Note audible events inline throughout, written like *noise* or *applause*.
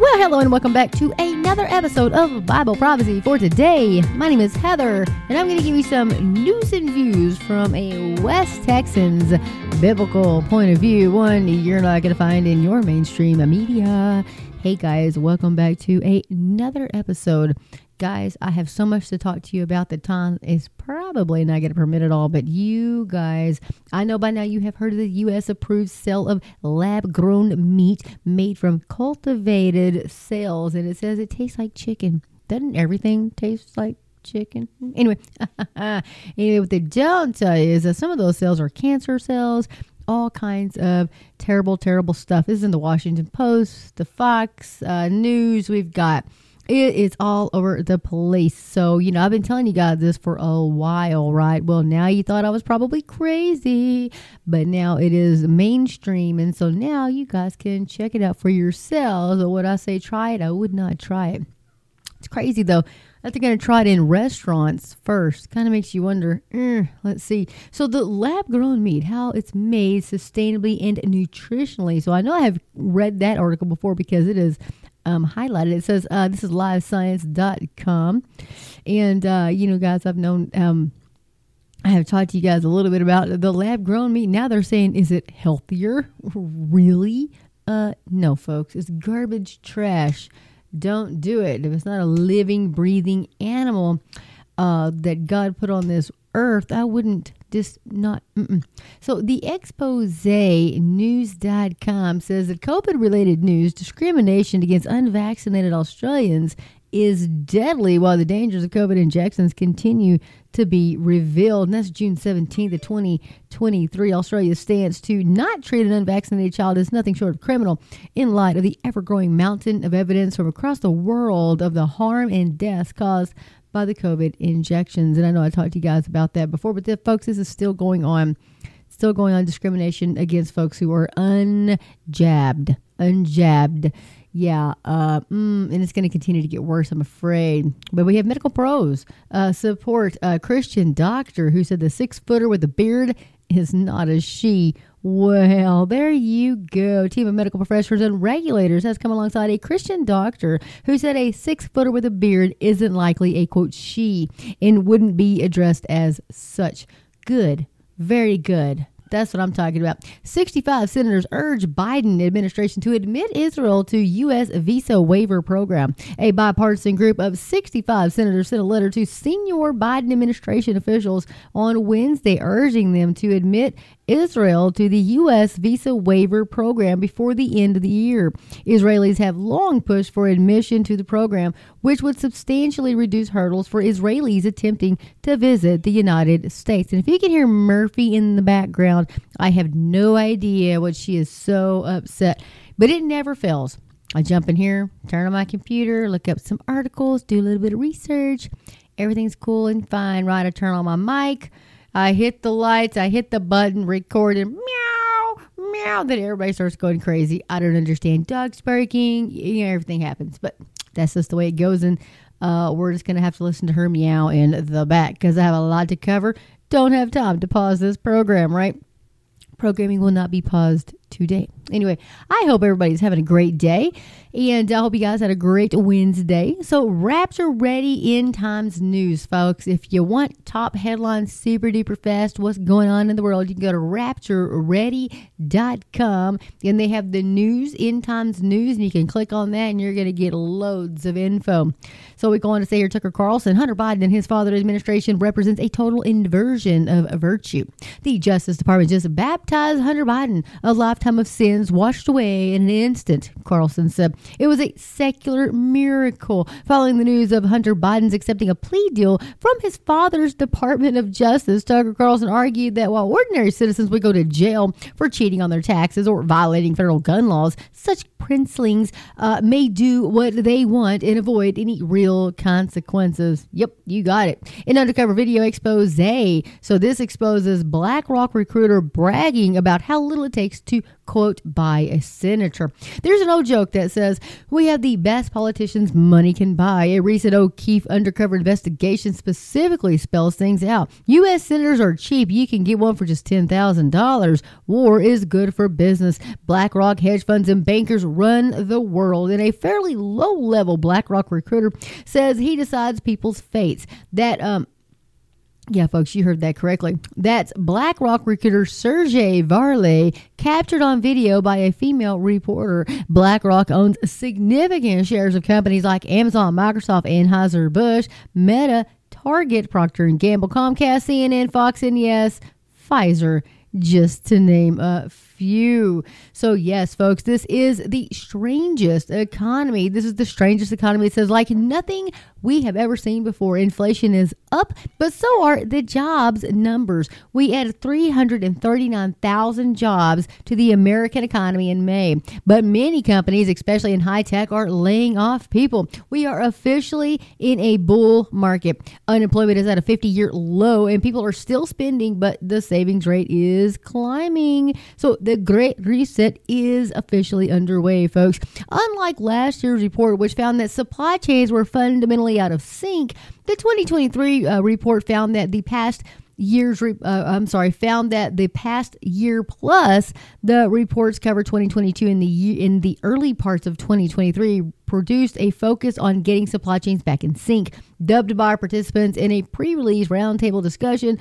Well, hello and welcome back to another episode of Bible Prophecy for today. My name is Heather, and I'm going to give you some news and views from a West Texans biblical point of view. One you're not going to find in your mainstream media. Hey guys, welcome back to another episode guys, I have so much to talk to you about. The time is probably not going to permit it all, but you guys, I know by now you have heard of the U.S. approved sale of lab grown meat made from cultivated cells, and it says it tastes like chicken. Doesn't everything taste like chicken? Anyway, *laughs* anyway, what they don't tell you is that some of those cells are cancer cells all kinds of terrible, terrible stuff. This is in the Washington Post, the Fox uh, News. We've got it is all over the place. So, you know, I've been telling you guys this for a while, right? Well, now you thought I was probably crazy, but now it is mainstream. And so now you guys can check it out for yourselves. Or would I say try it? I would not try it. It's crazy though that they're going to try it in restaurants first. Kind of makes you wonder. Eh, let's see. So the lab grown meat, how it's made sustainably and nutritionally. So I know I have read that article before because it is um, highlighted. It says uh, this is livescience.com. And, uh, you know, guys, I've known, um, I have talked to you guys a little bit about the lab grown meat. Now they're saying, is it healthier? really? Uh, no, folks. It's garbage trash. Don't do it. If it's not a living, breathing animal uh, that God put on this earth, I wouldn't just not. Mm-mm. So the expose news.com says that COVID related news, discrimination against unvaccinated Australians is deadly while the dangers of COVID injections continue to be revealed. And that's June 17th of 2023. Australia's stance to not treat an unvaccinated child as nothing short of criminal in light of the ever growing mountain of evidence from across the world of the harm and deaths caused by the COVID injections. And I know I talked to you guys about that before, but the, folks, this is still going on. Still going on discrimination against folks who are unjabbed. Unjabbed. Yeah, uh, mm, and it's going to continue to get worse, I'm afraid. But we have medical pros uh, support a Christian doctor who said the six footer with a beard is not a she. Well, there you go. Team of medical professors and regulators has come alongside a Christian doctor who said a six footer with a beard isn't likely a quote she and wouldn't be addressed as such. Good. Very good. That's what I'm talking about. 65 senators urge Biden administration to admit Israel to U.S. visa waiver program. A bipartisan group of 65 senators sent a letter to senior Biden administration officials on Wednesday urging them to admit Israel to the U.S. visa waiver program before the end of the year. Israelis have long pushed for admission to the program, which would substantially reduce hurdles for Israelis attempting to visit the United States. And if you can hear Murphy in the background, I have no idea what she is so upset, but it never fails. I jump in here, turn on my computer, look up some articles, do a little bit of research. Everything's cool and fine, right? I turn on my mic I hit the lights, I hit the button, recorded, meow, meow. Then everybody starts going crazy. I don't understand dogs barking. You know, everything happens, but that's just the way it goes. And uh, we're just going to have to listen to her meow in the back because I have a lot to cover. Don't have time to pause this program, right? Programming will not be paused today. Anyway, I hope everybody's having a great day, and I hope you guys had a great Wednesday. So, Rapture Ready End Times News, folks. If you want top headlines super duper fast, what's going on in the world, you can go to raptureready.com, and they have the news, End Times News, and you can click on that, and you're going to get loads of info. So, we go on to say here Tucker Carlson, Hunter Biden and his father administration represents a total inversion of virtue. The Justice Department just baptized Hunter Biden, a lifetime of sins washed away in an instant, Carlson said. It was a secular miracle. Following the news of Hunter Biden's accepting a plea deal from his father's Department of Justice, Tucker Carlson argued that while ordinary citizens would go to jail for cheating on their taxes or violating federal gun laws, such princelings uh, may do what they want and avoid any real consequences. Yep, you got it. An undercover video expose. So this exposes BlackRock recruiter bragging about how little it takes to quote, by a senator. There's an old joke that says, We have the best politicians money can buy. A recent O'Keefe undercover investigation specifically spells things out. U.S. senators are cheap. You can get one for just $10,000. War is good for business. BlackRock, hedge funds, and bankers run the world. And a fairly low level BlackRock recruiter says he decides people's fates. That, um, yeah, folks, you heard that correctly. That's BlackRock recruiter Sergey Varlay, captured on video by a female reporter. BlackRock owns significant shares of companies like Amazon, Microsoft, Anheuser-Busch, Meta, Target, Procter & Gamble, Comcast, CNN, Fox, and yes, Pfizer, just to name a few. So, yes, folks, this is the strangest economy. This is the strangest economy. It says like nothing we have ever seen before. Inflation is up, but so are the jobs numbers. We added 339,000 jobs to the American economy in May, but many companies, especially in high tech, are laying off people. We are officially in a bull market. Unemployment is at a 50 year low, and people are still spending, but the savings rate is climbing. So the Great Reset is officially underway, folks. Unlike last year's report, which found that supply chains were fundamentally out of sync, the 2023 uh, report found that the past years uh, i'm sorry found that the past year plus the reports cover 2022 in the in the early parts of 2023 produced a focus on getting supply chains back in sync dubbed by participants in a pre-release roundtable discussion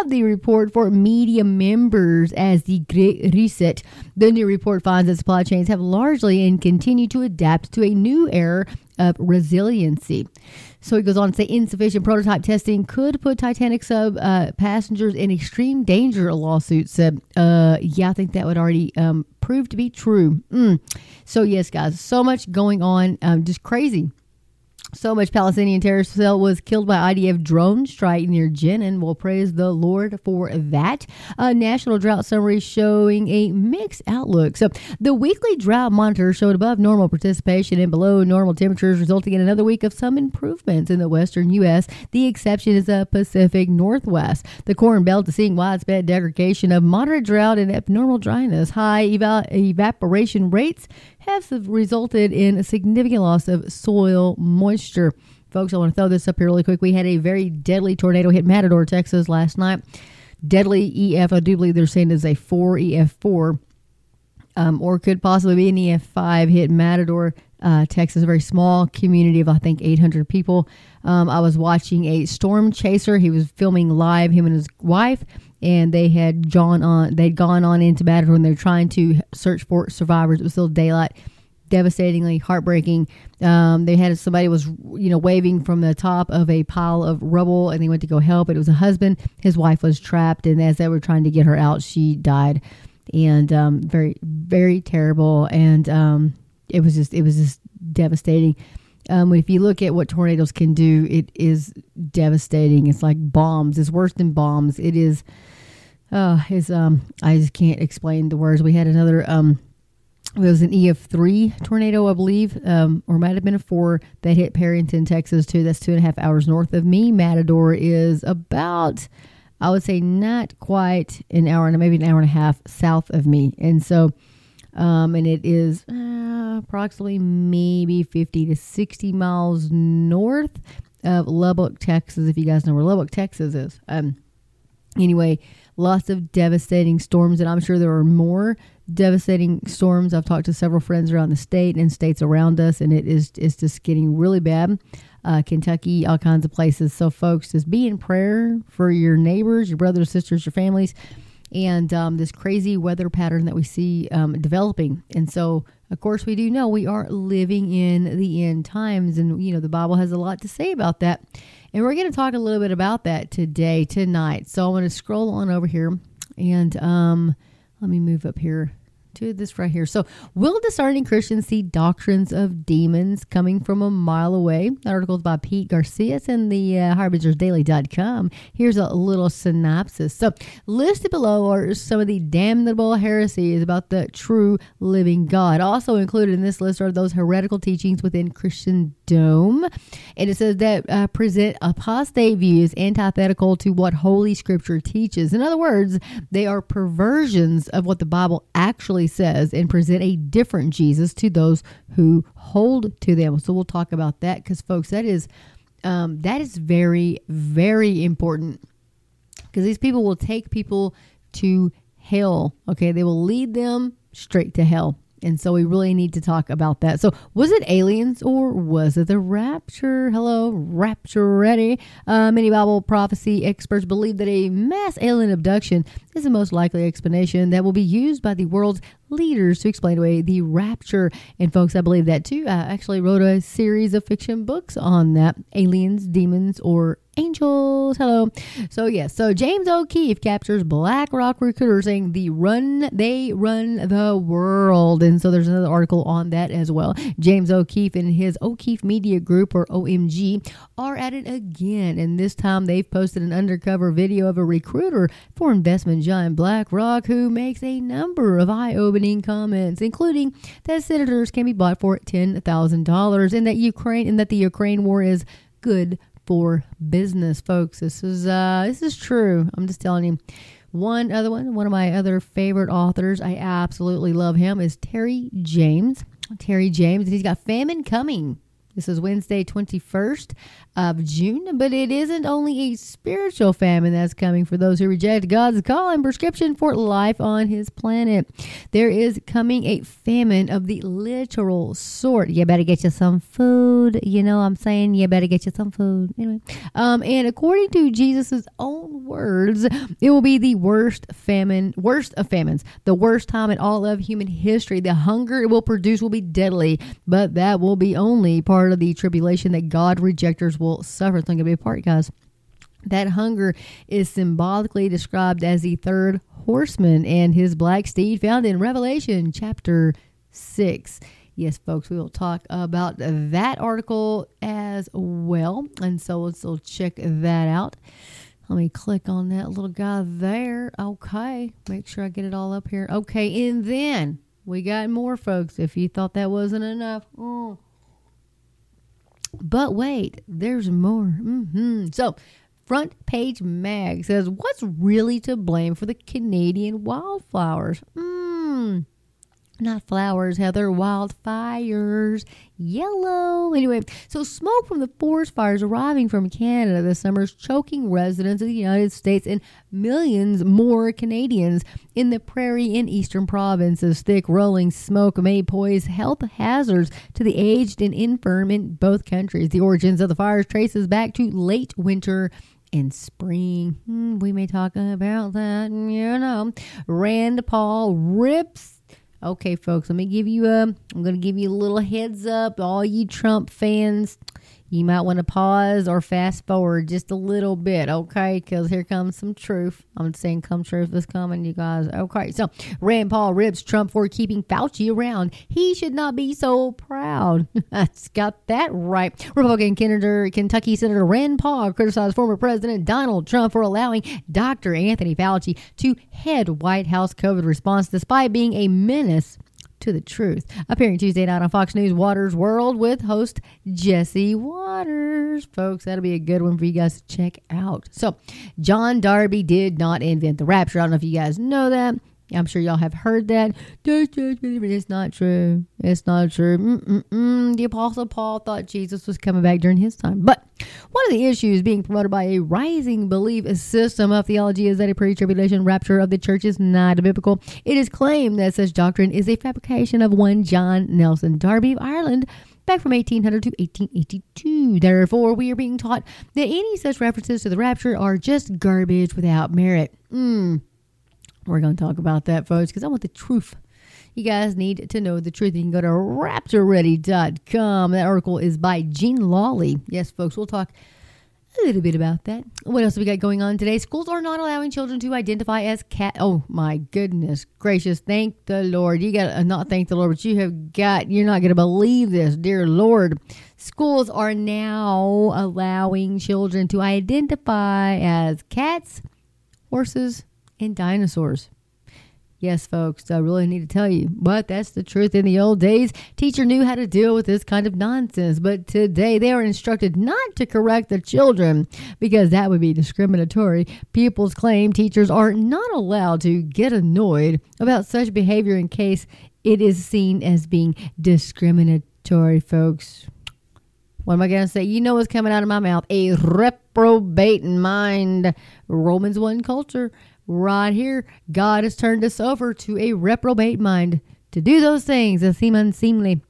of the report for media members as the Great Reset. The new report finds that supply chains have largely and continue to adapt to a new era of resiliency. So he goes on to say insufficient prototype testing could put Titanic sub uh, passengers in extreme danger, a lawsuit said. Uh, yeah, I think that would already um, prove to be true. Mm. So, yes, guys, so much going on, um, just crazy. So much Palestinian terrorist cell was killed by IDF drone strike near Jenin. We'll praise the Lord for that. A national drought summary showing a mixed outlook. So the weekly drought monitor showed above normal participation and below normal temperatures, resulting in another week of some improvements in the western U.S. The exception is the Pacific Northwest. The Corn Belt is seeing widespread degradation of moderate drought and abnormal dryness. High eva- evaporation rates have resulted in a significant loss of soil moisture. Folks, I want to throw this up here really quick. We had a very deadly tornado hit Matador, Texas last night. Deadly EF, I do believe they're saying is a 4 EF4, um, or could possibly be an EF5 hit Matador, uh, Texas, a very small community of, I think, 800 people. Um, I was watching a storm chaser. He was filming live, him and his wife and they had gone on they'd gone on into battle and they're trying to search for survivors. It was still daylight. Devastatingly heartbreaking. Um, they had somebody was you know waving from the top of a pile of rubble, and they went to go help. It was a husband. His wife was trapped, and as they were trying to get her out, she died. And um, very very terrible. And um, it was just it was just devastating. Um, if you look at what tornadoes can do, it is devastating. It's like bombs. It's worse than bombs. It is uh, is um, I just can't explain the words. We had another um, it was an EF3 tornado, I believe, um, or might have been a four that hit Perryton, Texas, too. That's two and a half hours north of me. Matador is about, I would say, not quite an hour and maybe an hour and a half south of me. And so, um, and it is uh, approximately maybe 50 to 60 miles north of Lubbock, Texas, if you guys know where Lubbock, Texas is. Um, anyway, lots of devastating storms, and I'm sure there are more devastating storms. I've talked to several friends around the state and states around us, and it is it's just getting really bad. Uh, Kentucky, all kinds of places. So, folks, just be in prayer for your neighbors, your brothers, sisters, your families, and um, this crazy weather pattern that we see um, developing. And so, of course, we do know we are living in the end times, and you know the Bible has a lot to say about that. And we're going to talk a little bit about that today, tonight. So I'm going to scroll on over here and um, let me move up here to this right here. So, will discerning Christians see doctrines of demons coming from a mile away? That article is by Pete Garcia. In the uh, harbingersdaily.com. Here's a little synopsis. So, listed below are some of the damnable heresies about the true living God. Also included in this list are those heretical teachings within Christian dome. And it says that uh, present apostate views antithetical to what Holy Scripture teaches. In other words, they are perversions of what the Bible actually says and present a different Jesus to those who hold to them. So we'll talk about that because, folks, that is um, that is very, very important because these people will take people to hell. Okay, they will lead them straight to hell. And so we really need to talk about that. So, was it aliens or was it the rapture? Hello, rapture ready. Uh, many Bible prophecy experts believe that a mass alien abduction is the most likely explanation that will be used by the world's leaders to explain away the rapture. And folks, I believe that too. I actually wrote a series of fiction books on that aliens, demons, or angels. Hello. So yes, so James O'Keefe captures BlackRock recruiters saying the run they run the world. And so there's another article on that as well. James O'Keefe and his O'Keefe Media Group or OMG are at it again. And this time they've posted an undercover video of a recruiter for investment giant BlackRock who makes a number of eye-opening comments, including that senators can be bought for ten thousand dollars and that Ukraine and that the Ukraine war is good for business, folks. This is uh, this is true. I'm just telling you. One other one, one of my other favorite authors, I absolutely love him, is Terry James. Terry James, he's got Famine Coming this is Wednesday, 21st of June, but it isn't only a spiritual famine that's coming for those who reject God's call and prescription for life on his planet. There is coming a famine of the literal sort. You better get you some food. You know, I'm saying you better get you some food. Anyway, um, and according to Jesus' own words, it will be the worst famine, worst of famines, the worst time in all of human history. The hunger it will produce will be deadly, but that will be only part part of the tribulation that God rejectors will suffer. It's not going to be a part, guys. That hunger is symbolically described as the third horseman and his black steed found in Revelation chapter 6. Yes, folks, we will talk about that article as well. And so let's check that out. Let me click on that little guy there. Okay, make sure I get it all up here. Okay, and then we got more, folks. If you thought that wasn't enough, oh, but wait, there's more. Mm-hmm. So, Front Page Mag says, What's really to blame for the Canadian wildflowers? Hmm. Not flowers, Heather, wildfires. Yellow. Anyway, so smoke from the forest fires arriving from Canada this summer is choking residents of the United States and millions more Canadians in the prairie and eastern provinces. Thick rolling smoke may pose health hazards to the aged and infirm in both countries. The origins of the fires traces back to late winter and spring. Hmm, we may talk about that, you know. Rand Paul rips Okay, folks, let me give you a. I'm going to give you a little heads up, all you Trump fans. You might want to pause or fast forward just a little bit, okay? Because here comes some truth. I'm saying come truth is coming, you guys. Okay, so Rand Paul ribs Trump for keeping Fauci around. He should not be so proud. *laughs* That's got that right. Republican Senator, Kentucky Senator Rand Paul criticized former President Donald Trump for allowing Dr. Anthony Fauci to head White House COVID response despite being a menace to the truth. Appearing Tuesday night on Fox News Watters World with host Jesse Watters. Folks, that'll be a good one for you guys to check out. So, John Darby did not invent the rapture. I don't know if you guys know that. I'm sure y'all have heard that. It's not true. It's not true. Mm-mm-mm. The Apostle Paul thought Jesus was coming back during his time. But one of the issues being promoted by a rising belief system of theology is that a pre tribulation rapture of the church is not biblical. It is claimed that such doctrine is a fabrication of one John Nelson Darby of Ireland back from 1800 to 1882. Therefore, we are being taught that any such references to the rapture are just garbage without merit. Hmm. We're going to talk about that, folks, because I want the truth. You guys need to know the truth. You can go to raptureready.com. That article is by Gene Lawley. Yes, folks, we'll talk a little bit about that. What else we got going on today? Schools are not allowing children to identify as cat. Oh my goodness gracious! Thank the Lord. You got to uh, not thank the Lord, but you have got. You're not going to believe this, dear Lord. Schools are now allowing children to identify as cats, horses, dinosaurs. Yes, folks, I really need to tell you, but that's the truth. In the old days, teacher knew how to deal with this kind of nonsense, but today they are instructed not to correct the children because that would be discriminatory. Pupils claim teachers are not allowed to get annoyed about such behavior in case it is seen as being discriminatory, folks. What am I going to say? You know what's coming out of my mouth. A reprobate mind. Romans 1 culture right here, God has turned us over to a reprobate mind to do those things that seem unseemly.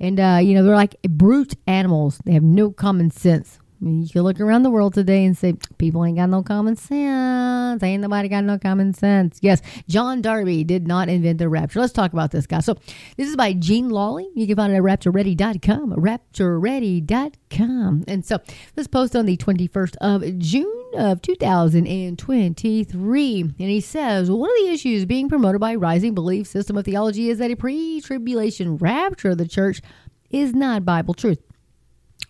And, uh, you know, they're like brute animals. They have no common sense. I mean, you can look around the world today and say, people ain't got no common sense. Ain't nobody got no common sense. Yes, John Darby did not invent the rapture. Let's talk about this guy. So, this is by Gene Lawley. You can find it at raptureready.com. Raptureready.com. And so, this post on the 21st of June of 2023. And he says, one of the issues being promoted by Rising Belief System of Theology is that a pre tribulation rapture of the church is not Bible truth.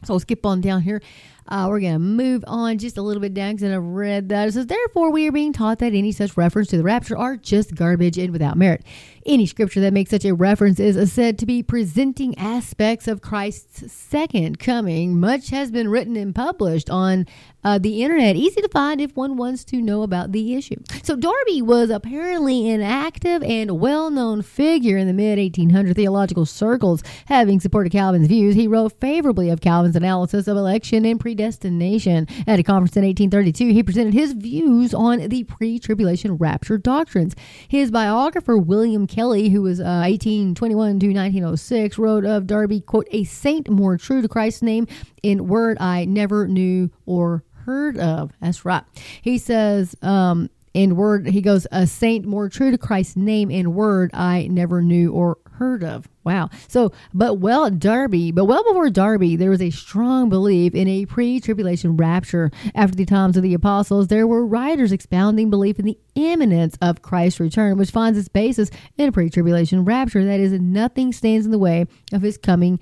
So we'll skip on down here. Uh, we're going to move on just a little bit down because I've read that. It says, Therefore, we are being taught that any such reference to the rapture are just garbage and without merit. Any scripture that makes such a reference is said to be presenting aspects of Christ's second coming. Much has been written and published on uh, the internet, easy to find if one wants to know about the issue. So, Darby was apparently an active and well known figure in the mid 1800 theological circles. Having supported Calvin's views, he wrote favorably of Calvin's analysis of election and predestination. At a conference in 1832, he presented his views on the pre tribulation rapture doctrines. His biographer, William Kelly, who was uh, 1821 to 1906, wrote of Darby, quote, a saint more true to Christ's name in word I never knew or heard of. That's right. He says, um, in word, he goes, a saint more true to Christ's name in word I never knew or heard of. Wow. So, but well, Darby, but well before Darby, there was a strong belief in a pre tribulation rapture. After the times of the apostles, there were writers expounding belief in the imminence of Christ's return, which finds its basis in a pre tribulation rapture. That is, nothing stands in the way of his coming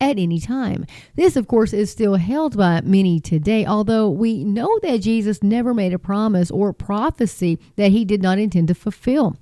at any time. This, of course, is still held by many today, although we know that Jesus never made a promise or prophecy that he did not intend to fulfill.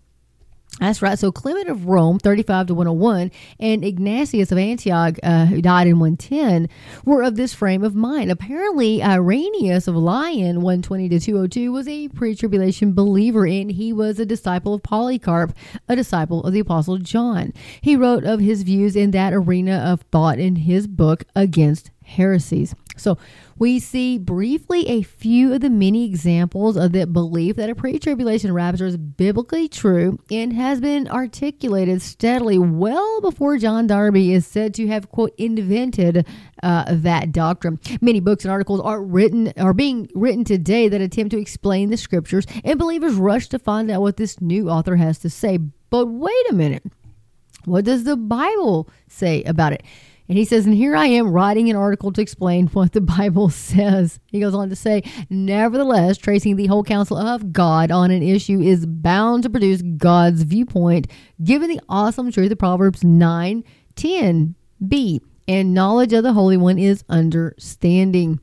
That's right. So Clement of Rome, 35 to 101, and Ignatius of Antioch, uh, who died in 110, were of this frame of mind. Apparently, Irenaeus of Lyon, 120 to 202, was a pre tribulation believer, and he was a disciple of Polycarp, a disciple of the Apostle John. He wrote of his views in that arena of thought in his book, Against Heresies. So we see briefly a few of the many examples of the belief that a pre-tribulation rapture is biblically true and has been articulated steadily well before John Darby is said to have quote invented uh, that doctrine. Many books and articles are written are being written today that attempt to explain the scriptures, and believers rush to find out what this new author has to say. But wait a minute. What does the Bible say about it? And he says, and here I am writing an article to explain *laughs* what the Bible says. He goes on to say, nevertheless, tracing the whole counsel of God on an issue is bound to produce God's viewpoint, given the awesome truth of Proverbs 9 10b. And knowledge of the Holy One is understanding.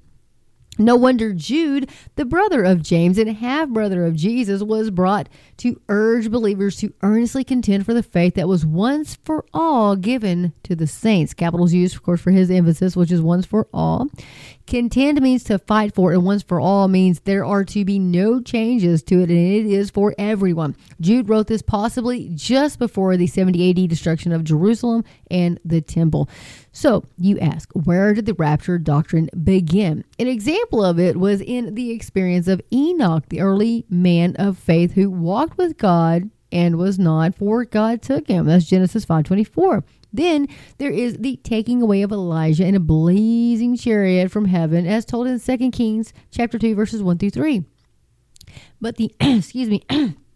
No wonder Jude, the brother of James and half brother of Jesus, was brought to urge believers to earnestly contend for the faith that was once for all given to the saints. Capitals used, of course, for his emphasis, which is once for all. Contend means to fight for, and once for all means there are to be no changes to it, and it is for everyone. Jude wrote this possibly just before the 70 AD destruction of Jerusalem and the temple. So you ask, where did the rapture doctrine begin? An example of it was in the experience of Enoch, the early man of faith who walked with God and was not, for God took him. That's Genesis 524. Then there is the taking away of Elijah in a blazing chariot from heaven, as told in 2 Kings chapter 2, verses 1 through 3. But the *clears throat* excuse me. *clears throat*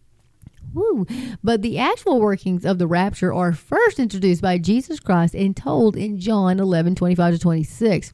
Woo. But the actual workings of the rapture are first introduced by Jesus Christ and told in John 11 25 to 26.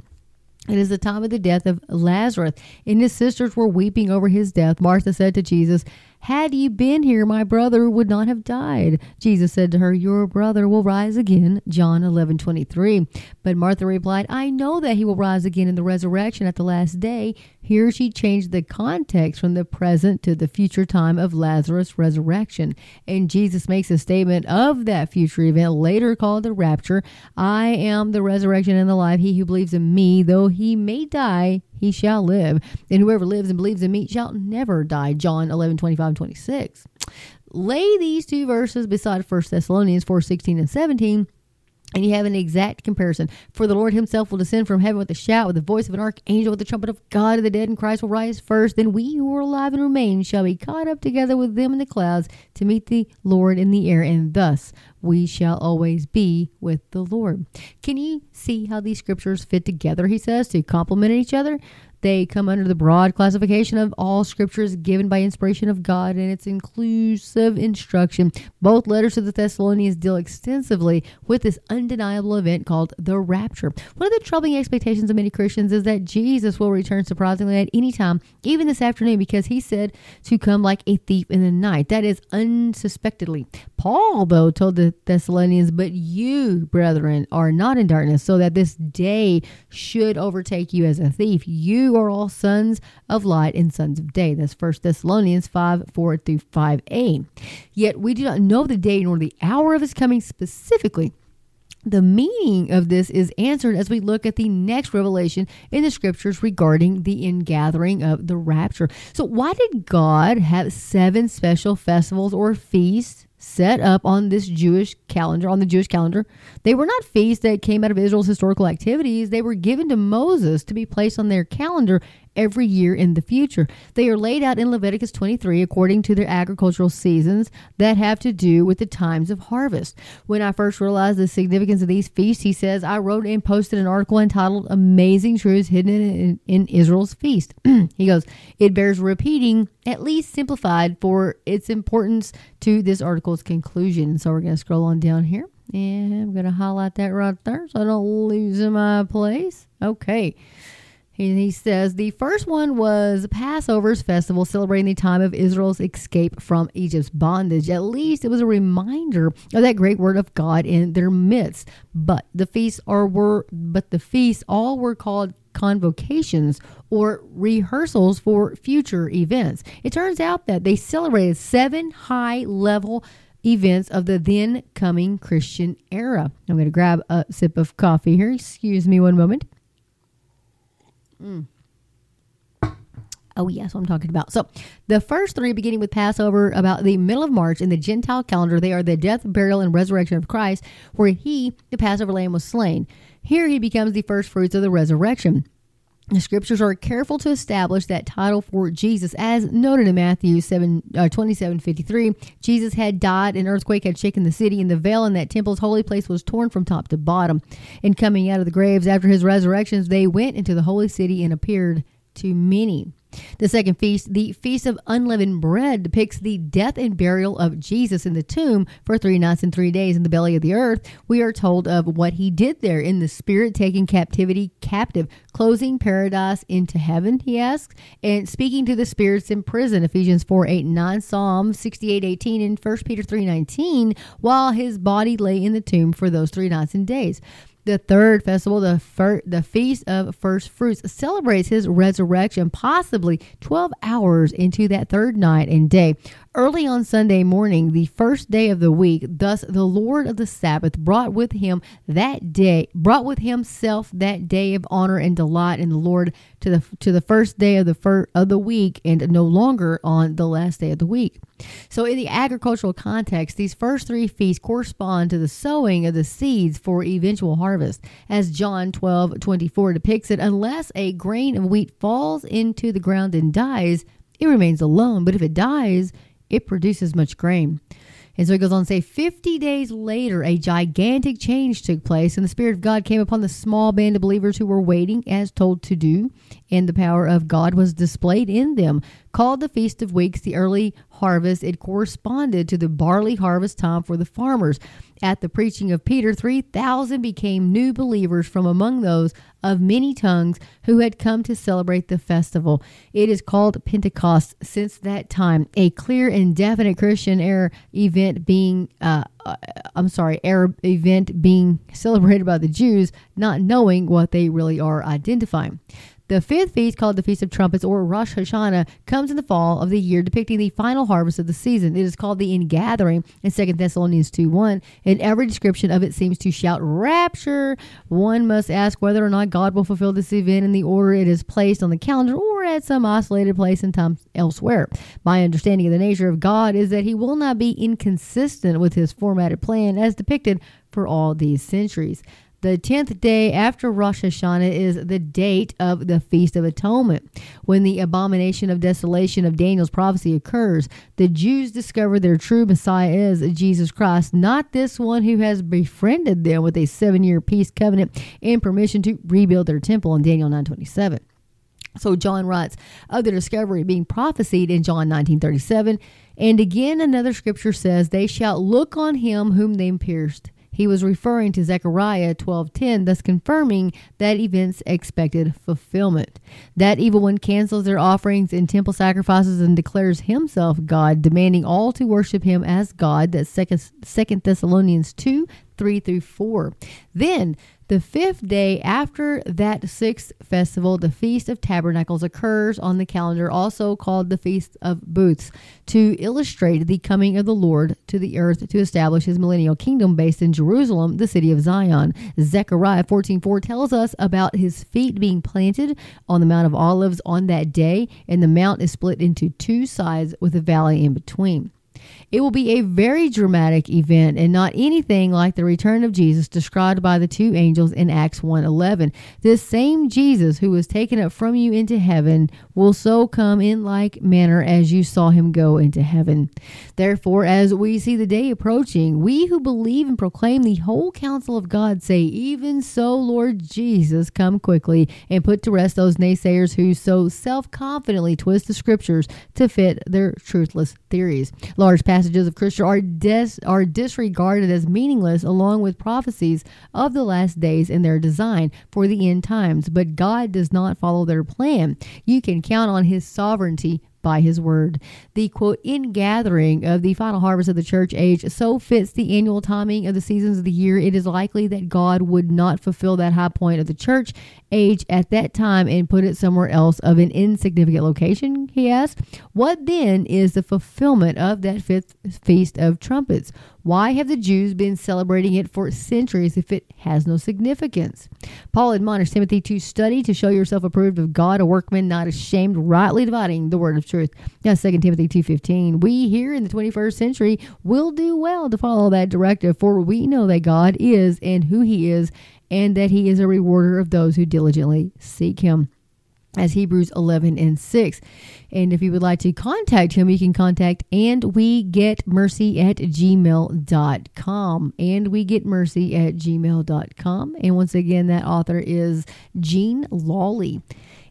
It is the time of the death of Lazarus, and his sisters were weeping over his death. Martha said to Jesus, Had you been here, my brother would not have died. Jesus said to her, Your brother will rise again. John 11 23. But Martha replied, I know that he will rise again in the resurrection at the last day. Here she changed the context from the present to the future time of Lazarus' resurrection. And Jesus makes a statement of that future event, later called the rapture I am the resurrection and the life. He who believes in me, though he may die, he shall live. And whoever lives and believes in me shall never die. John 11 25 and 26. Lay these two verses beside 1 Thessalonians 4 16 and 17 and you have an exact comparison. For the Lord himself will descend from heaven with a shout, with the voice of an archangel, with the trumpet of God, and the dead and Christ will rise first. Then we who are alive and remain shall be caught up together with them in the clouds to meet the Lord in the air, and thus we shall always be with the Lord. Can you see how these scriptures fit together, he says, to complement each other? They come under the broad classification of all scriptures given by inspiration of God and its inclusive instruction. Both letters to the Thessalonians deal extensively with this undeniable event called the rapture. One of the troubling expectations of many Christians is that Jesus will return surprisingly at any time, even this afternoon, because he said to come like a thief in the night. That is unsuspectedly. Paul, though, told the Thessalonians, But you, brethren, are not in darkness, so that this day should overtake you as a thief. You are all sons of light and sons of day. That's First Thessalonians 5 4 through 5a. Yet we do not know the day nor the hour of his coming specifically. The meaning of this is answered as we look at the next revelation in the scriptures regarding the ingathering of the rapture. So, why did God have seven special festivals or feasts set up on this Jewish calendar, on the Jewish calendar. They were not feasts that came out of Israel's historical activities. They were given to Moses to be placed on their calendar every year in the future. They are laid out in Leviticus 23 according to their agricultural seasons that have to do with the times of harvest. When I first realized the significance of these feasts, he says, I wrote and posted an article entitled Amazing Truths Hidden in, in Israel's Feast. *clears throat* he goes, It bears repeating, at least simplified, for its importance to this article's conclusion. So we're going to scroll on down here. And I'm going to highlight that right there so I don't lose my place. Okay. And he says the first one was Passover's festival celebrating the time of Israel's escape from Egypt's bondage. At least it was a reminder of that great word of God in their midst. But the feasts are were but the feasts all were called convocations or rehearsals for future events. It turns out that they celebrated seven high level events of the then coming Christian era. I'm going to grab a sip of coffee here. Excuse me one moment. Mm. Oh, yes, what I'm talking about. So, the first three, beginning with Passover, about the middle of March in the Gentile calendar, they are the death, burial, and resurrection of Christ, where he, the Passover lamb, was slain. Here he becomes the first fruits of the resurrection. The scriptures are careful to establish that title for Jesus, as noted in Matthew 7, uh, 27 53. Jesus had died, an earthquake had shaken the city, and the veil in that temple's holy place was torn from top to bottom. And coming out of the graves after his resurrections, they went into the holy city and appeared to many. The second feast, the Feast of Unleavened Bread, depicts the death and burial of Jesus in the tomb for three nights and three days in the belly of the earth. We are told of what he did there in the spirit taking captivity captive, closing paradise into heaven, he asks, and speaking to the spirits in prison, Ephesians 4 8 and 9, Psalm 68 18, and 1 Peter 3 19, while his body lay in the tomb for those three nights and days. The third festival, the fir- the Feast of First Fruits, celebrates his resurrection, possibly 12 hours into that third night and day. Early on Sunday morning, the first day of the week, thus the Lord of the Sabbath brought with him that day, brought with himself that day of honor and delight in the Lord to the to the first day of the of the week, and no longer on the last day of the week. So, in the agricultural context, these first three feasts correspond to the sowing of the seeds for eventual harvest. As John 12 24 depicts it, unless a grain of wheat falls into the ground and dies, it remains alone. But if it dies, it produces much grain. And so he goes on to say, 50 days later, a gigantic change took place, and the Spirit of God came upon the small band of believers who were waiting as told to do, and the power of God was displayed in them. Called the Feast of Weeks, the early harvest, it corresponded to the barley harvest time for the farmers. At the preaching of Peter, 3,000 became new believers from among those of many tongues who had come to celebrate the festival. It is called Pentecost since that time, a clear and definite Christian era event being, uh, uh, I'm sorry, Arab event being celebrated by the Jews, not knowing what they really are identifying. The fifth feast, called the Feast of Trumpets or Rosh Hashanah, comes in the fall of the year, depicting the final harvest of the season. It is called the Ingathering in 2 Thessalonians 2 1, and every description of it seems to shout rapture. One must ask whether or not God will fulfill this event in the order it is placed on the calendar or at some isolated place and time elsewhere. My understanding of the nature of God is that he will not be inconsistent with his formatted plan as depicted for all these centuries. The 10th day after Rosh Hashanah is the date of the Feast of Atonement. When the abomination of desolation of Daniel's prophecy occurs, the Jews discover their true Messiah is Jesus Christ, not this one who has befriended them with a seven year peace covenant and permission to rebuild their temple in Daniel 927. So John writes of the discovery being prophesied in John 1937. And again, another scripture says, They shall look on him whom they pierced. He was referring to Zechariah 12:10, thus confirming that event's expected fulfillment. That evil one cancels their offerings and temple sacrifices and declares himself God, demanding all to worship him as God. That's Second Thessalonians 2 3 through 4. Then the fifth day after that sixth festival, the Feast of Tabernacles occurs on the calendar, also called the Feast of Booths, to illustrate the coming of the Lord to the earth to establish his millennial kingdom based in Jerusalem, the city of Zion. Zechariah 14:4 tells us about his feet being planted on the Mount of Olives on that day, and the mount is split into two sides with a valley in between. It will be a very dramatic event and not anything like the return of Jesus described by the two angels in Acts 1:11. This same Jesus who was taken up from you into heaven will so come in like manner as you saw him go into heaven. Therefore, as we see the day approaching, we who believe and proclaim the whole counsel of God say, Even so, Lord Jesus, come quickly and put to rest those naysayers who so self confidently twist the scriptures to fit their truthless theories. Large passages of Scripture are, dis- are disregarded as meaningless along with prophecies of the last days and their design for the end times, but God does not follow their plan. You can count on His sovereignty by his word. The quote, ingathering of the final harvest of the church age so fits the annual timing of the seasons of the year, it is likely that God would not fulfill that high point of the church age at that time and put it somewhere else of an insignificant location, he asked. What then is the fulfillment of that fifth feast of trumpets? Why have the Jews been celebrating it for centuries if it has no significance? Paul admonished Timothy to study to show yourself approved of God, a workman not ashamed, rightly dividing the word of truth. Now, 2 Timothy 2.15, we here in the 21st century will do well to follow that directive, for we know that God is and who he is, and that he is a rewarder of those who diligently seek him as Hebrews 11 and 6. And if you would like to contact him, you can contact and we get mercy at gmail.com. And we get mercy at gmail.com. And once again, that author is Gene Lawley.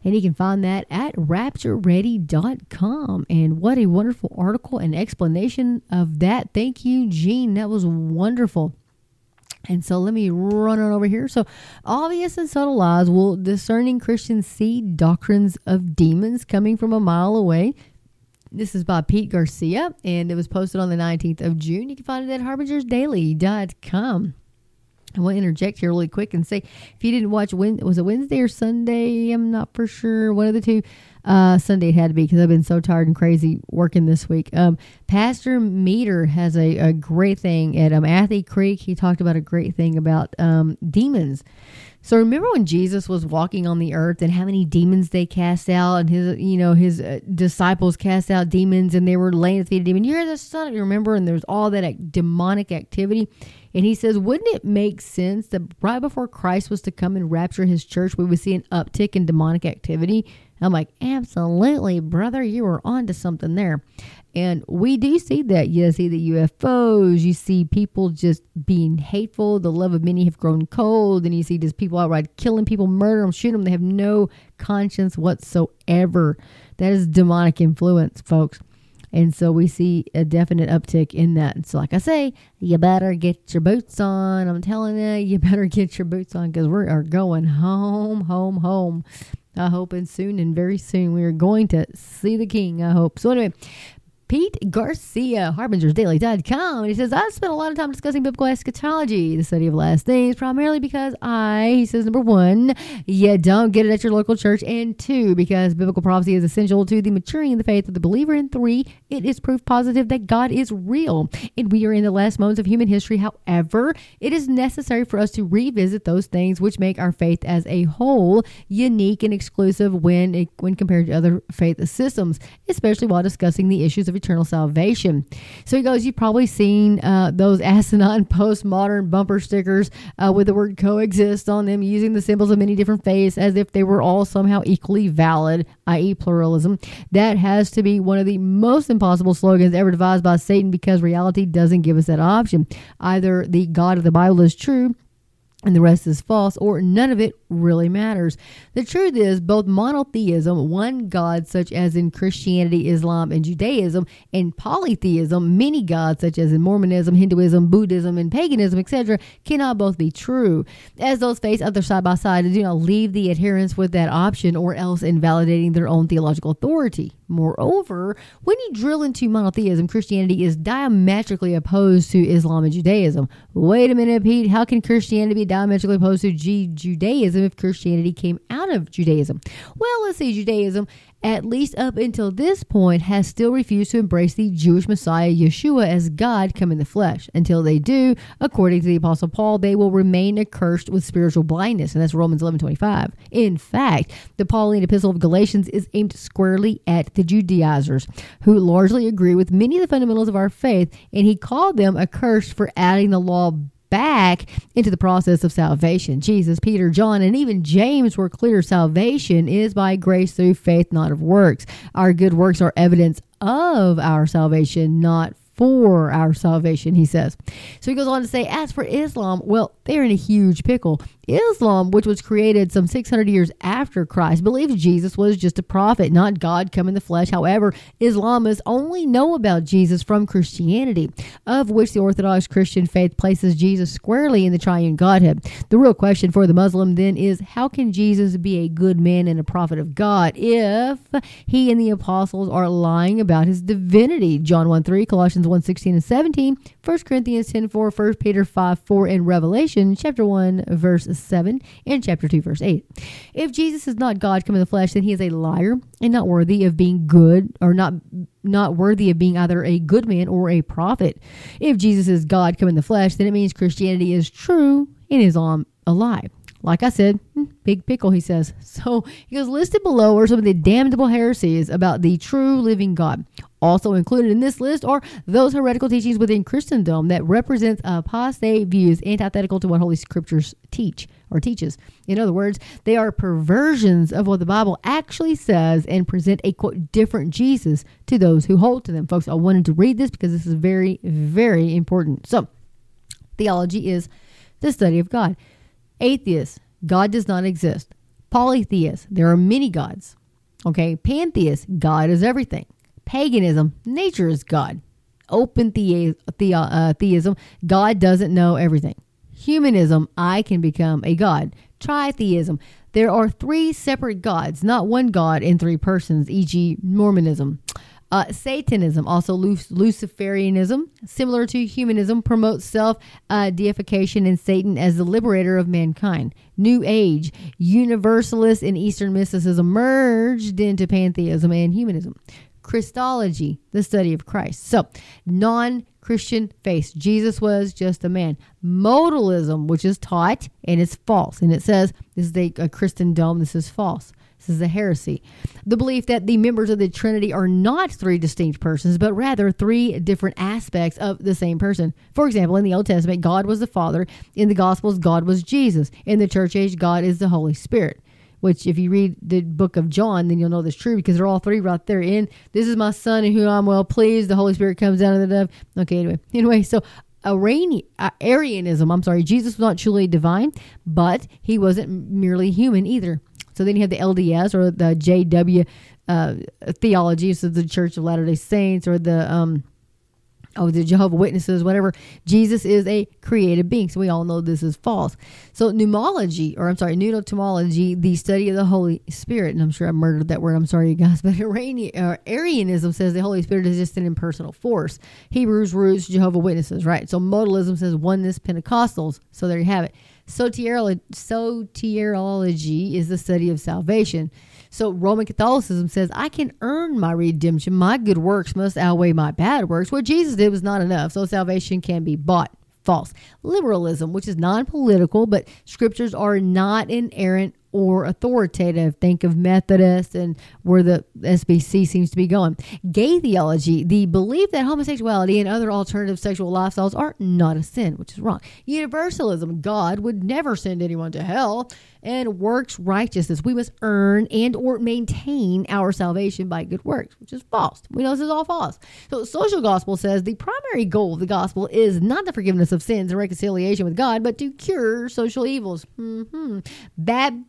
And you can find that at raptureready.com. And what a wonderful article and explanation of that. Thank you, Gene. That was wonderful. And so let me run on over here. So, obvious and subtle lies will discerning Christians see doctrines of demons coming from a mile away. This is by Pete Garcia, and it was posted on the 19th of June. You can find it at harbingersdaily.com. I want to interject here really quick and say if you didn't watch, when was it Wednesday or Sunday? I'm not for sure. One of the two. Uh, Sunday it had to be because I've been so tired and crazy working this week. Um, Pastor Meador has a, a great thing at um, Athey Creek. He talked about a great thing about um, demons. So remember when Jesus was walking on the earth and how many demons they cast out and his you know his uh, disciples cast out demons and they were laying at the feet of demons. You're the son. You remember and there's all that demonic activity. And he says, wouldn't it make sense that right before Christ was to come and rapture his church, we would see an uptick in demonic activity? I'm like, absolutely, brother, you are onto something there. And we do see that. You see the UFOs, you see people just being hateful. The love of many have grown cold. And you see just people outright killing people, murder them, shoot them. They have no conscience whatsoever. That is demonic influence, folks. And so we see a definite uptick in that. So, like I say, you better get your boots on. I'm telling you, you *laughs* better get your boots on because we are going home, home, home. I hope, and soon and very soon we are going to see the King. I hope. So, anyway, Pete Garcia, HarbingersDaily.com. And he says, I spent a lot of time discussing biblical eschatology, the study of last things, primarily because I, he says, number one, you don't get it at your local church, and two, because biblical prophecy is essential to the maturing in the faith of the believer, and three, it is proof positive that God is real. And we are in the last moments of human history. However, it is necessary for us to revisit those things which make our faith as a whole unique and exclusive when, when compared to other faith systems, especially while discussing the issues of eternal salvation. So he goes, You've probably seen uh, those *laughs* asinine postmodern bumper stickers uh, with the word coexist on them, using the symbols of many different faiths as if they were all somehow equally valid, i.e., pluralism. That has to be one of the most impossible slogans ever devised by Satan because reality doesn't give us that option. Either the God of the Bible is true and the rest is false, or none of it really matters. The truth is, both monotheism, one God, such as in Christianity, Islam, and Judaism, and polytheism, many gods, such as in Mormonism, Hinduism, Buddhism, and paganism, etc., cannot both be true. As those face other side by side, they do not leave the adherents with that option, or else invalidating their own theological authority. Moreover, when you drill into monotheism, Christianity is diametrically opposed to Islam and Judaism. Wait a minute, Pete. How can Christianity be diametrically opposed to G- Judaism if Christianity came out of Judaism? Well, let's see. Judaism at least up until this point, has still refused to embrace the Jewish Messiah Yeshua as God come in the flesh. Until they do, according to the Apostle Paul, they will remain accursed with spiritual blindness, and that's Romans 11 25. In fact, the Pauline epistle of Galatians is aimed squarely at the Judaizers, who largely agree with many of the fundamentals of our faith, and he called them accursed for adding the law back into the process of salvation. Jesus, Peter, John, and even James were clear salvation is by grace through faith, not of works. Our good works are evidence of our salvation, not for our salvation, he says. So he goes on to say, as for Islam, well, they're in a huge pickle. Islam, which was created some 600 years after Christ, believes Jesus was just a prophet, not God come in the flesh. However, Islamists only know about Jesus from Christianity, of which the Orthodox Christian faith places Jesus squarely in the triune Godhead. The real question for the Muslim then is how can Jesus be a good man and a prophet of God if he and the apostles are lying about his divinity? John 1 3, Colossians 1 16 and 17, 1 Corinthians 10 4, 1 Peter 5 4, and Revelation chapter 1, verse 7, and chapter 2, verse 8. If Jesus is not God come in the flesh, then he is a liar and not worthy of being good or not not worthy of being either a good man or a prophet. If Jesus is God come in the flesh, then it means Christianity is true and Islam a lie. Like I said, hmm, big pickle, he says. *laughs* So he goes, listed below are some of the damnable heresies about the true living God. Also included in this list are those heretical teachings within Christendom that represents uh, apostate views antithetical to what Holy Scriptures teach or teaches. In other words, they are perversions of what the Bible actually says and present a quote different Jesus to those who hold to them. Folks, I wanted to read this because this is very, very important. So, theology is the study of God. Atheists, God does not exist. Polytheists, there are many gods. Okay, pantheists, God is everything. Paganism, nature is God. Open the, the, uh, theism, God doesn't know everything. Humanism, I can become a God. Tritheism, there are three separate gods, not one God in three persons, e.g., Mormonism. Uh, Satanism, also Luciferianism, similar to humanism, promotes self uh, deification and Satan as the liberator of mankind. New Age, Universalist and Eastern mysticism merged into pantheism and humanism. Christology, the study of Christ. So, non Christian faith. Jesus was just a man. Modalism, which is taught and it's false. And it says this is a, a Christendom, this is false. This is a heresy. The belief that the members of the Trinity are not three distinct persons, but rather three different aspects of the same person. For example, in the Old Testament, God was the Father. In the Gospels, God was Jesus. In the church age, God is the Holy Spirit. Which, if you read the book of John, then you'll know this true because they're all three right there. In this is my son in whom I'm well pleased. The Holy Spirit comes down of the dove. Okay, anyway, *laughs* anyway, so Arianism, I'm sorry, Jesus was not truly divine, but he wasn't merely human either. So then you have the LDS or the JW uh, theology, so the Church of Latter Day Saints or the um, oh, the Jehovah Witnesses, whatever. Jesus is a created being. So we all know this is false. So pneumology, or I'm sorry, pneumatomology, the study of the Holy Spirit, and I'm sure I murdered that word. I'm sorry, you guys, *laughs* but uh, Arianism says the Holy Spirit is just an impersonal force. Hebrews roots Jehovah Witnesses, right? So modalism says oneness Pentecostals. So there you have it. Soteriology, soteriology is the study of salvation. So Roman Catholicism says I can earn my redemption. My good works must outweigh my bad works. What Jesus did was not enough. So salvation can be bought. False. Liberalism, which is non political, but scriptures are not inerrant or authoritative. Think of Methodist and where the SBC seems to be going. Gay theology, the belief that homosexuality and other alternative sexual lifestyles are not a sin, which is wrong. Universalism, God would never send anyone to hell and works righteousness. We must earn and or maintain our salvation by good works, which is false. We know this is all false. So social gospel says the primary goal of the gospel is not the forgiveness of sins and reconciliation with God, but to cure social evils. Mm-hmm.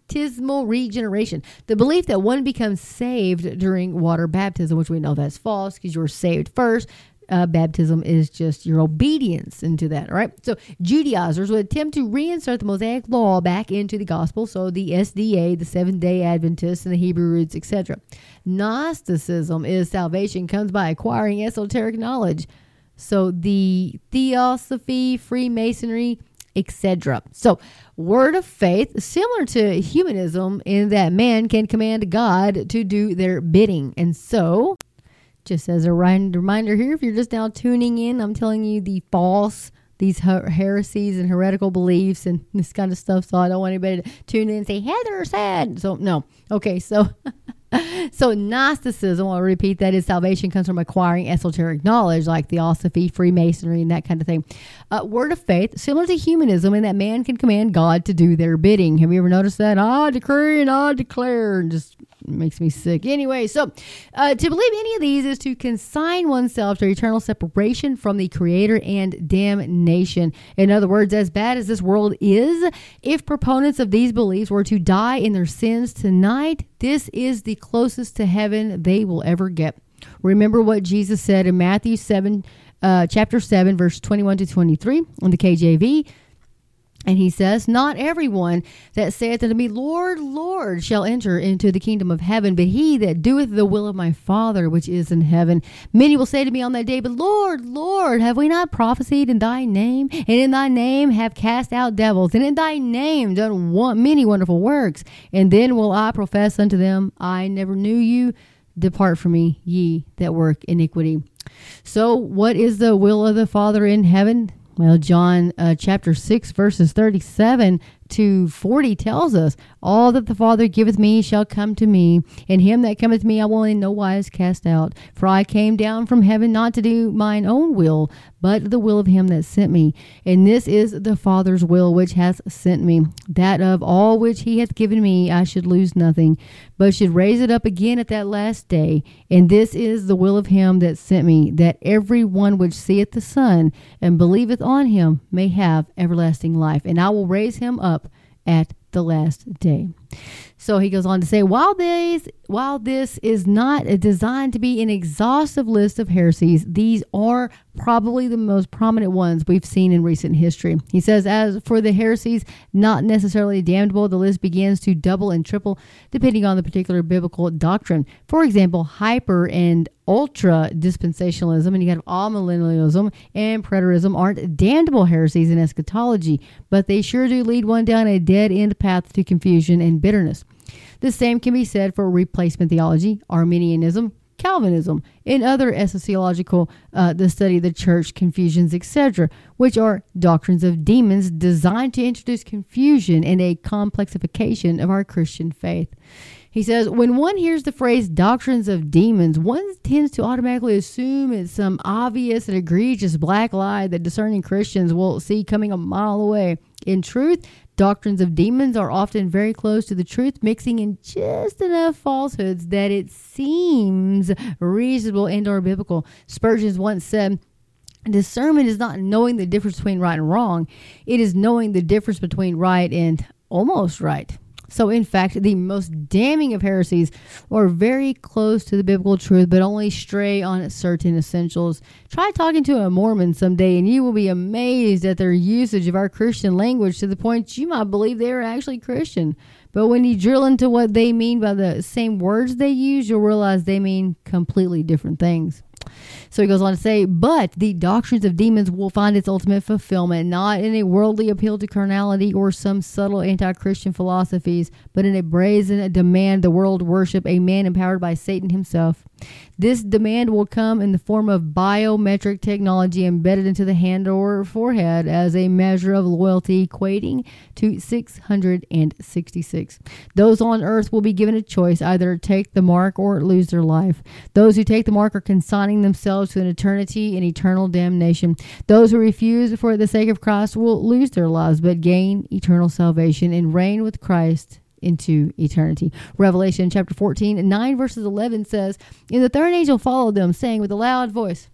Baptismal regeneration. The belief that one becomes saved during water baptism, which we know that's false because you were saved first uh, baptism is just your obedience into that. Right. So Judaizers would attempt to reinsert the Mosaic law back into the gospel. So the SDA, the Seventh Day Adventists, and the Hebrew roots, etc. Gnosticism is salvation comes by acquiring esoteric knowledge. So the Theosophy, Freemasonry, etc. So, word of faith, similar to humanism in that man can command God to do their bidding. And so, just as a reminder here, if you're just now tuning in, I'm telling you the false, these heresies and heretical beliefs and *laughs* this kind of stuff. So I don't want anybody to tune in and say, Heather said. So, no. Okay, so. *laughs* *laughs* so Gnosticism, I'll repeat that, is salvation comes from acquiring esoteric knowledge like Theosophy, Freemasonry, and that kind of thing. Uh, word of faith, similar to humanism, in that man can command God to do their bidding. Have you ever noticed that? I decree and I declare, and just makes me sick. Anyway, so uh, to believe any of these is to consign oneself to eternal separation from the Creator and damnation. In other words, as bad as this world is, if proponents of these beliefs were to die in their sins tonight, this is the closest to heaven they will ever get. Remember what Jesus said in Matthew 7, uh, chapter 7, verse 21 to 23 in the KJV. And he says, Not everyone that saith unto me, Lord, Lord, shall enter into the kingdom of heaven, but he that doeth the will of my Father which is in heaven. Many will say to me on that day, But Lord, Lord, have we not prophesied in thy name? And in thy name have cast out devils, and in thy name done many wonderful works. And then will I profess unto them, I never knew you. Depart from me, ye that work iniquity. So, what is the will of the Father in heaven? Well, John uh, chapter 6, verses 37 to 40 tells us, All that the Father giveth me shall come to me, and him that cometh me I will in no wise cast out. For I came down from heaven not to do mine own will, but the will of him that sent me. And this is the Father's will which hath sent me, that of all which he hath given me I should lose nothing, but should raise it up again at that last day. And this is the will of him that sent me, that every one which seeth the Son and believeth on him may have everlasting life. And I will raise him up at the last day. So he goes on to say, while this, while this is not designed to be an exhaustive list of heresies, these are probably the most prominent ones we've seen in recent history. He says, as for the heresies not necessarily damnable, the list begins to double and triple depending on the particular biblical doctrine. For example, hyper and ultra dispensationalism, and you have amillennialism and preterism aren't damnable heresies in eschatology, but they sure do lead one down a dead end path to confusion and bitterness. The same can be said for replacement theology, Arminianism, Calvinism, and other eschatological, uh, the study of the church, confusions, etc., which are doctrines of demons designed to introduce confusion and a complexification of our Christian faith. He says, when one hears the phrase doctrines of demons, one tends to automatically assume it's some obvious and egregious black lie that discerning Christians will see coming a mile away. In truth, Doctrines of demons are often very close to the truth, mixing in just enough falsehoods that it seems reasonable and or biblical. Spurgeon once said, Discernment is not knowing the difference between right and wrong. It is knowing the difference between right and almost right. So, in fact, the most damning of heresies are very close to the biblical truth, but only stray on certain essentials. Try talking to a Mormon someday, and you will be amazed at their usage of our Christian language to the point you might believe they are actually Christian. But when you drill into what they mean by the same words they use, you'll realize they mean completely different things. So he goes on to say, but the doctrines of demons will find its ultimate fulfillment not in a worldly appeal to carnality or some subtle anti Christian philosophies, but in a brazen demand the world worship a man empowered by Satan himself. This demand will come in the form of biometric technology embedded into the hand or forehead as a measure of loyalty, equating to 666. Those on earth will be given a choice either take the mark or lose their life. Those who take the mark are themselves to an eternity in eternal damnation. Those who refuse for the sake of Christ will lose their lives but gain eternal salvation and reign with Christ into eternity. Revelation chapter 14 and 9 verses 11 says, And the third angel followed them, saying with a loud voice,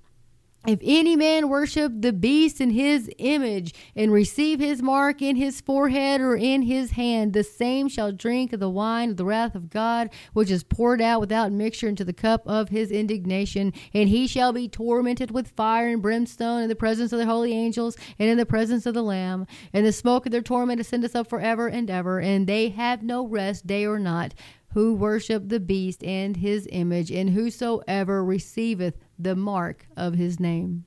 if any man worship the beast in his image and receive his mark in his forehead or in his hand, the same shall drink of the wine of the wrath of God, which is poured out without mixture into the cup of his indignation. And he shall be tormented with fire and brimstone in the presence of the holy angels and in the presence of the Lamb. And the smoke of their torment ascendeth up forever and ever, and they have no rest day or night who worship the beast and his image, and whosoever receiveth the mark of his name.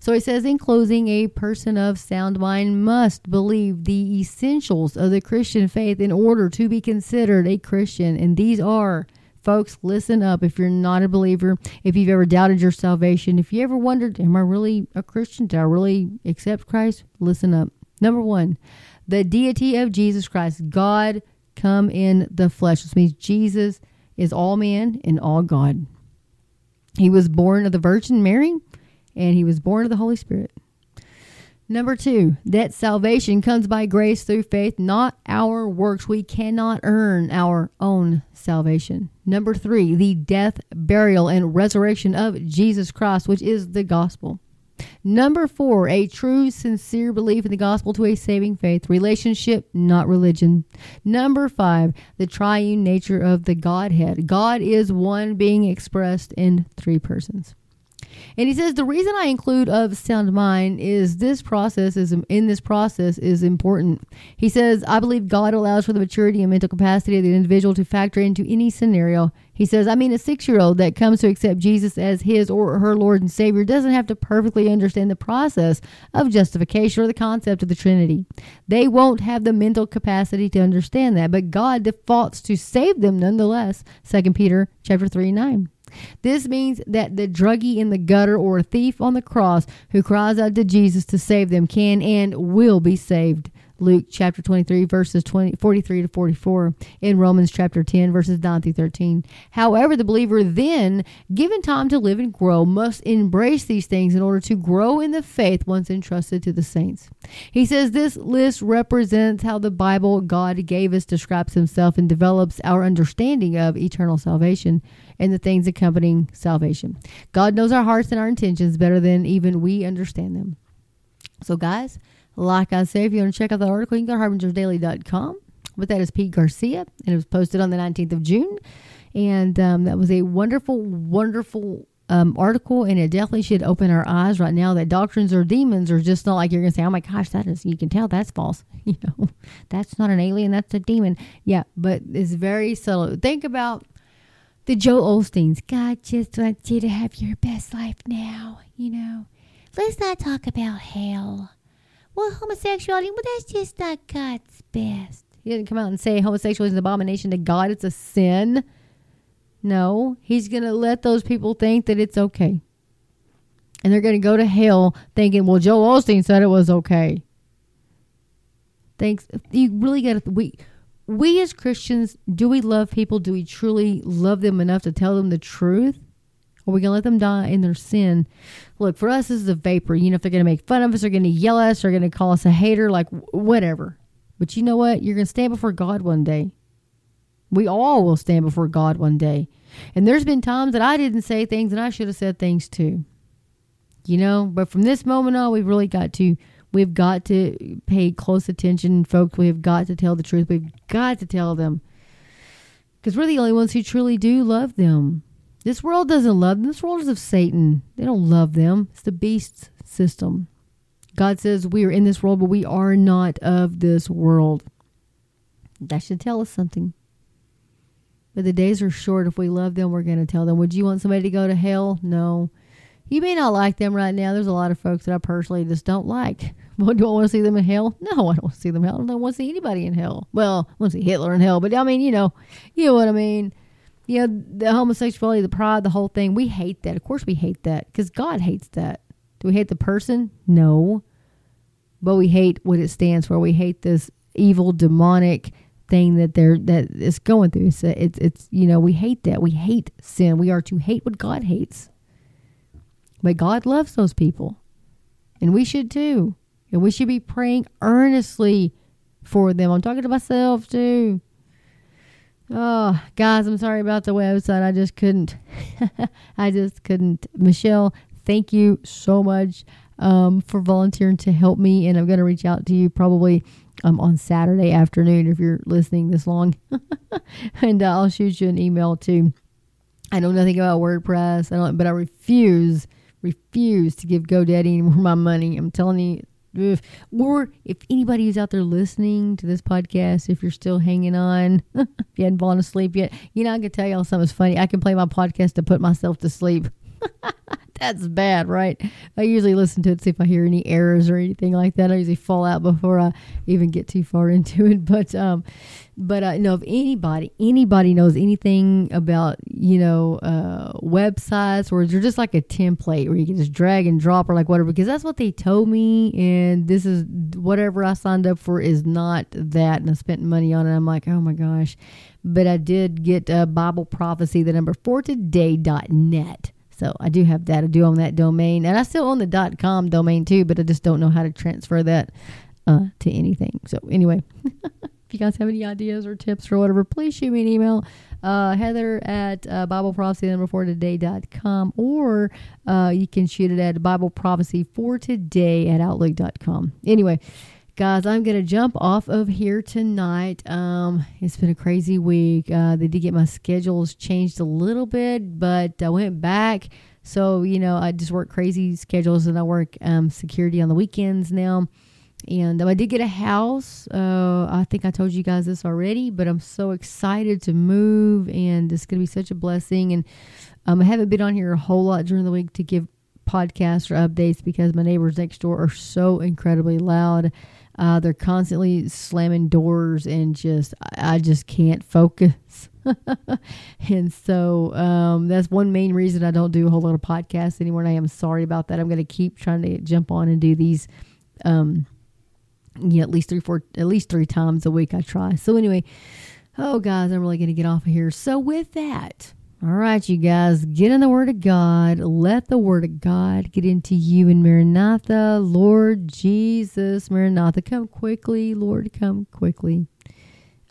So he says in closing, a person of sound mind must believe the essentials of the Christian faith in order to be considered a Christian. And these are, folks, listen up if you're not a believer, if you've ever doubted your salvation, if you ever wondered, am I really a Christian? Do I really accept Christ? Listen up. Number one, the deity of Jesus Christ. God come in the flesh. This means Jesus is all man and all God. He was born of the Virgin Mary and he was born of the Holy Spirit. Number two, that salvation comes by grace through faith, not our works. We cannot earn our own salvation. Number three, the death, burial, and resurrection of Jesus Christ, which is the gospel. Number four, a true, sincere belief in the gospel to a saving faith. Relationship, not religion. Number five, the triune nature of the Godhead. God is one being expressed in three persons. And he says the reason I include of sound mind is this process is in this process is important. He says I believe God allows for the maturity and mental capacity of the individual to factor into any scenario. He says I mean a 6-year-old that comes to accept Jesus as his or her Lord and Savior doesn't have to perfectly understand the process of justification or the concept of the Trinity. They won't have the mental capacity to understand that, but God defaults to save them nonetheless. 2 Peter chapter 3 9. This means that the druggie in the gutter or a thief on the cross who cries out to Jesus to save them can and will be saved. Luke chapter 23, verses 20, 43 to 44, in Romans chapter 10, verses 9 through 13. However, the believer then, given time to live and grow, must embrace these things in order to grow in the faith once entrusted to the saints. He says this list represents how the Bible God gave us describes himself and develops our understanding of eternal salvation and the things accompanying salvation. God knows our hearts and our intentions better than even we understand them. So, guys, like I said, if you want to check out the article, you can go to harbingersdaily.com. But that is Pete Garcia, and it was posted on the 19th of June. And um, that was a wonderful, wonderful um, article, and it definitely should open our eyes right now that doctrines or demons are just not like you're going to say, oh my gosh, that is, you can tell that's false. *laughs* You know, that's not an alien, that's a demon. Yeah, but it's very subtle. Think about the Joel Osteens. God just wants you to have your best life now, you know. Let's not talk about hell. Well, homosexuality, well, that's just not God's best. He didn't come out and say homosexuality is an abomination to God, it's a sin. No, he's going to let those people think that it's okay. And they're going to go to hell thinking, well, Joel Osteen said it was okay. Thanks. You really got to. We we as Christians, do we love people? Do we truly love them enough to tell them the truth? Or are we going to let them die in their sin? Look, for us, this is a vapor. You know, if they're going to make fun of us, they're going to yell at us, they're going to call us a hater, like whatever. But you know what? You're going to stand before God one day. We all will stand before God one day. And there's been times that I didn't say things and I should have said things too. You know, but from this moment on, we've really got to We've got to pay close attention, folks. We've got to tell the truth. We've got to tell them. Because we're the only ones who truly do love them. This world doesn't love them. This world is of Satan. They don't love them. It's the beast's system. God says we are in this world, but we are not of this world. That should tell us something. But the days are short. If we love them, we're going to tell them. Would you want somebody to go to hell? No. You may not like them right now. There's a lot of folks that I personally just don't like. *laughs* Well, do I want to see them in hell? No, I don't want to see them in hell. I don't want to see anybody in hell. Well, I want to see Hitler in hell, but I mean, you know, you know what I mean. You know, the homosexuality, the pride, the whole thing. We hate that. Of course, we hate that because God hates that. Do we hate the person? No. But we hate what it stands for. We hate this evil, demonic thing that they're that is going through. It's it's you know we hate that. We hate sin. We are to hate what God hates. But God loves those people, and we should too. And we should be praying earnestly for them. I'm talking to myself too. Oh, guys, I'm sorry about the website. I just couldn't. *laughs* I just couldn't. Michelle, thank you so much um, for volunteering to help me. And I'm going to reach out to you probably um, on Saturday afternoon if you're listening this long. *laughs* and uh, I'll shoot you an email too. I know nothing about WordPress, I don't, but I refuse, refuse to give GoDaddy any more of my money. I'm telling you. If, or if anybody who's out there listening to this podcast, if you're still hanging on, *laughs* if you hadn't fallen asleep yet, you know, I can tell y'all something funny. I can play my podcast to put myself to sleep. *laughs* That's bad, right? I usually listen to it, see if I hear any errors or anything like that. I usually fall out before I even get too far *laughs* into it. But, um, but I uh, know if anybody, anybody knows anything about, you know, uh, websites or they're just like a template where you can just drag and drop or like whatever, because that's what they told me. And this is whatever I signed up for is not that. And I spent money on it. I'm like, oh my gosh. But I did get uh, Bible prophecy, the number for today.net so I do have that. I do own that domain, and I still own the .com domain too, but I just don't know how to transfer that uh, to anything. So anyway, *laughs* if you guys have any ideas or tips or whatever, please shoot me an email. Uh, Heather at uh, Bible Prophecy number four today.com, or uh, you can shoot it at Bible Prophecy for today at Outlook.com. Anyway, guys, I'm going to jump off of here tonight. Um, it's been a crazy week. Uh, they did get my schedules changed a little bit, but I went back. So, you know, I just work crazy schedules and I work um, security on the weekends now. And um, I did get a house. Uh, I think I told you guys this already, but I'm so excited to move and it's going to be such a blessing. And um, I haven't been on here a whole lot during the week to give podcasts or updates because my neighbors next door are so incredibly loud. Uh, they're constantly slamming doors and just, I just can't focus. *laughs* and so um, that's one main reason I don't do a whole lot of podcasts anymore. And I am sorry about that. I'm going to keep trying to jump on and do these. Um, yeah, at least three, four, at least three times a week I try. So anyway, oh guys, I'm really going to get off of here. So with that, all right, you guys, get in the Word of God. Let the Word of God get into you in Maranatha. Lord Jesus, Maranatha, come quickly. Lord, come quickly.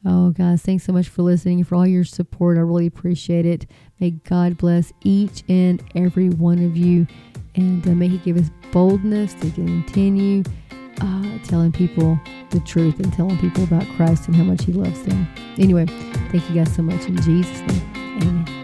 Oh, guys, thanks so much for listening for all your support. I really appreciate it. May God bless each and every one of you. And uh, may He give us boldness to continue uh, telling people the truth and telling people about Christ and how much He loves them. Anyway, thank you guys so much in Jesus' name.